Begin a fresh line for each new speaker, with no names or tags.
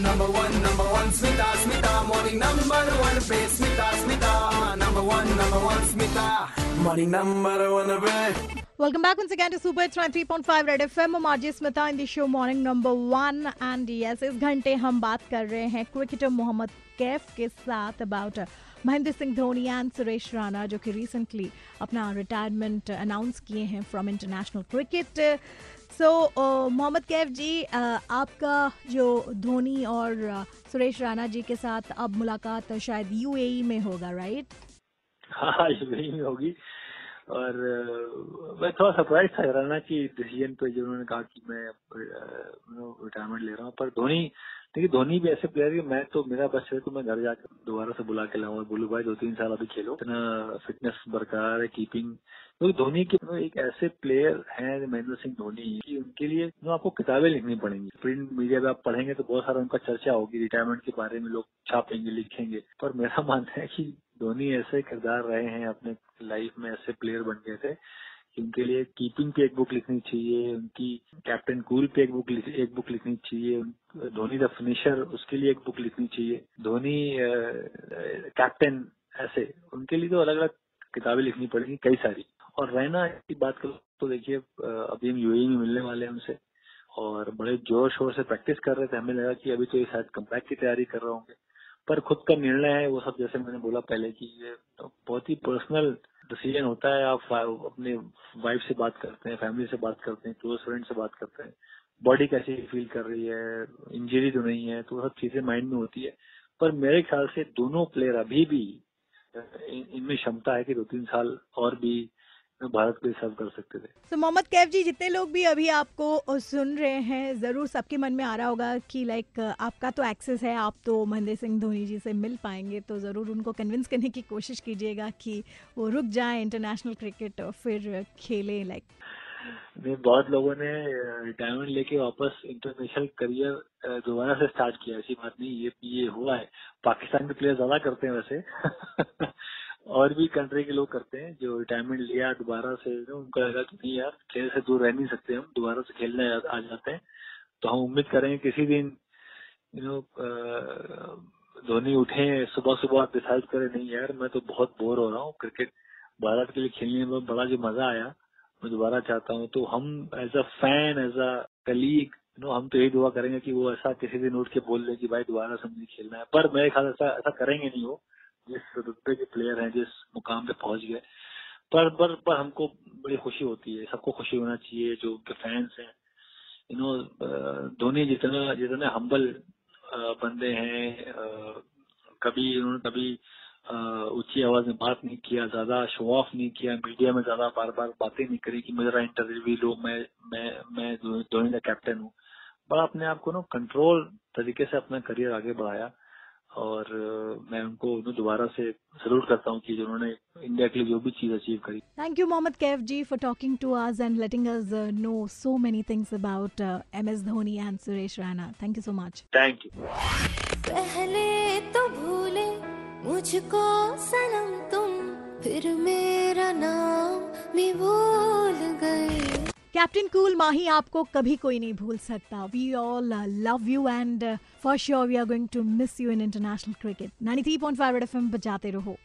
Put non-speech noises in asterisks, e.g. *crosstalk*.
number one, number one, Smita, Smita, morning number one, पे Smita, Smita, number one, number one, Smita, morning number one, पे.
Welcome back once again to Super Hits 93.5 Red FM. I'm RJ Smita in the show Morning Number One. And yes, इस घंटे हम बात कर रहे हैं cricketer Mohammad Kaif के साथ अबाउट महेंद्र सिंह धोनी एंड सुरेश राणा जो कि रिसेंटली अपना रिटायरमेंट अनाउंस किए हैं from international cricket so Mohammad Kaif ji uh, आपका जो धोनी और uh, सुरेश राणा जी के साथ अब मुलाकात शायद यूएई में होगा राइट
हाँ यूएई में होगी। और मैं थोड़ा सरप्राइज़ था राणा की डिसीज़न पे जो उन्होंने कहा कि मैं रिटायरमेंट ले रहा हूँ, पर धोनी, देखिए धोनी भी ऐसे प्लेयर है मैं तो मेरा बस है तो मैं घर जाकर दोबारा से बुला के लाऊँगा, बोलू, भाई, दो तीन साल अभी खेलो, इतना फिटनेस बरकरार है कीपिंग क्योंकि तो धोनी के एक ऐसे प्लेयर हैं, महेंद्र सिंह धोनी, कि उनके लिए आपको किताबें लिखनी पड़ेंगी। प्रिंट मीडिया में आप पढ़ेंगे तो बहुत सारा उनका चर्चा होगी रिटायरमेंट के बारे में लोग छापेंगे, लिखेंगे, पर मेरा *laughs* मानना है कि धोनी ऐसे किरदार रहे हैं, अपने लाइफ में ऐसे प्लेयर बन गए थे कि उनके लिए कीपिंग पे एक बुक लिखनी चाहिए, उनकी कैप्टन कूल पे एक बुक एक बुक लिखनी चाहिए, धोनी द फिनिशर उसके लिए एक बुक लिखनी चाहिए। धोनी कैप्टन ऐसे, उनके लिए तो अलग अलग किताबें लिखनी पड़ेगी, कई सारी। और रहना की बात करो तो देखिए अभी हम यूएई में मिलने वाले हैं उनसे और बड़े ज़ोर शोर से प्रैक्टिस कर रहे थे। हमें लगा कि अभी तो ये शायद कम्बैक की तैयारी कर रहे होंगे। पर खुद का निर्णय है, वो सब जैसे मैंने बोला पहले कि ये तो बहुत ही पर्सनल डिसीज़न होता है। आप अपने वाइफ से बात करते हैं फैमिली से बात करते हैं क्लोज फ्रेंड से बात करते हैं। बॉडी कैसी फील कर रही है? इंजरी तो नहीं है तो सब चीज़ें माइंड में होती है। पर मेरे ख्याल से दोनों प्लेयर अभी भी इनमें क्षमता है कि दो तीन साल और भी भारत को सर्व कर सकते थे।
तो मोहम्मद कैफ जी जितने लोग भी अभी आपको सुन रहे हैं ज़रूर सबके मन में आ रहा होगा कि लाइक आपका तो एक्सेस है आप तो महेंद्र सिंह धोनी जी से मिल पाएँगे तो ज़रूर उनको कन्विंस करने की कोशिश कीजिएगा कि वो रुक जाए इंटरनेशनल क्रिकेट और फिर खेले लाइक
नहीं बहुत लोगों ने रिटायरमेंट लेके वापस इंटरनेशनल करियर दोबारा से स्टार्ट किया ऐसी बात नहीं ये ये हुआ है। पाकिस्तान के प्लेयर ज़्यादा करते हैं वैसे। *laughs* और भी कंट्री के लोग करते हैं, जो रिटायरमेंट लिया, दोबारा से उनको लगा कि नहीं यार, खेल से दूर रह नहीं सकते हम, दोबारा से खेलने आ जाते हैं। तो हम उम्मीद करेंगे किसी दिन यू नो धोनी उठे सुबह सुबह डिसाइड करें, नहीं यार, मैं तो बहुत बोर हो रहा हूँ क्रिकेट भारत के लिए खेलने में बड़ा जो मज़ा आया, मैं दोबारा चाहता हूँ। तो हम as a fan as a colleague no हम तो यही दुआ करेंगे कि वो ऐसा किसी दिन उठ के बोल दे कि भाई, दोबारा से मुझे खेलना है। पर मेरे ख्याल ऐसा ऐसा करेंगे नहीं वो। जिस रुतबे के प्लेयर हैं, जिस मुकाम पे पहुँच गए, पर पर पर हमको बड़ी खुशी होती है। सबको खुशी होना चाहिए, जो उनके फैंस हैं। यू नो धोनी जितना, जितने हम्बल बंदे हैं कभी उन्होंने कभी ऊँची आवाज़ में बात नहीं किया, ज़्यादा शो ऑफ़ नहीं किया मीडिया में ज़्यादा बार बार बातें नहीं करी कि मेरा इंटरव्यू लो, मैं मैं मैं धोनी का कैप्टन हूँ। बड़ा अपने आप को ना कंट्रोल तरीके से अपना करियर आगे बढ़ाया। और मैं उनको दोबारा से सल्यूट करता हूँ कि उन्होंने इंडिया के लिए जो भी चीज़ अचीव करी।
Thank you Mohammad Kaif ji for talking to us and letting us know so many things about M S Dhoni and Suresh Raina thank you so much
thank you
पहले तो भूले मुझको सनम तुम फिर मेरा नाम भी भूल
कैप्टन कूल माही आपको कभी कोई नहीं भूल सकता। We all love you and for sure we are going to miss you in international cricket 93.5 three point five बजाते रहो।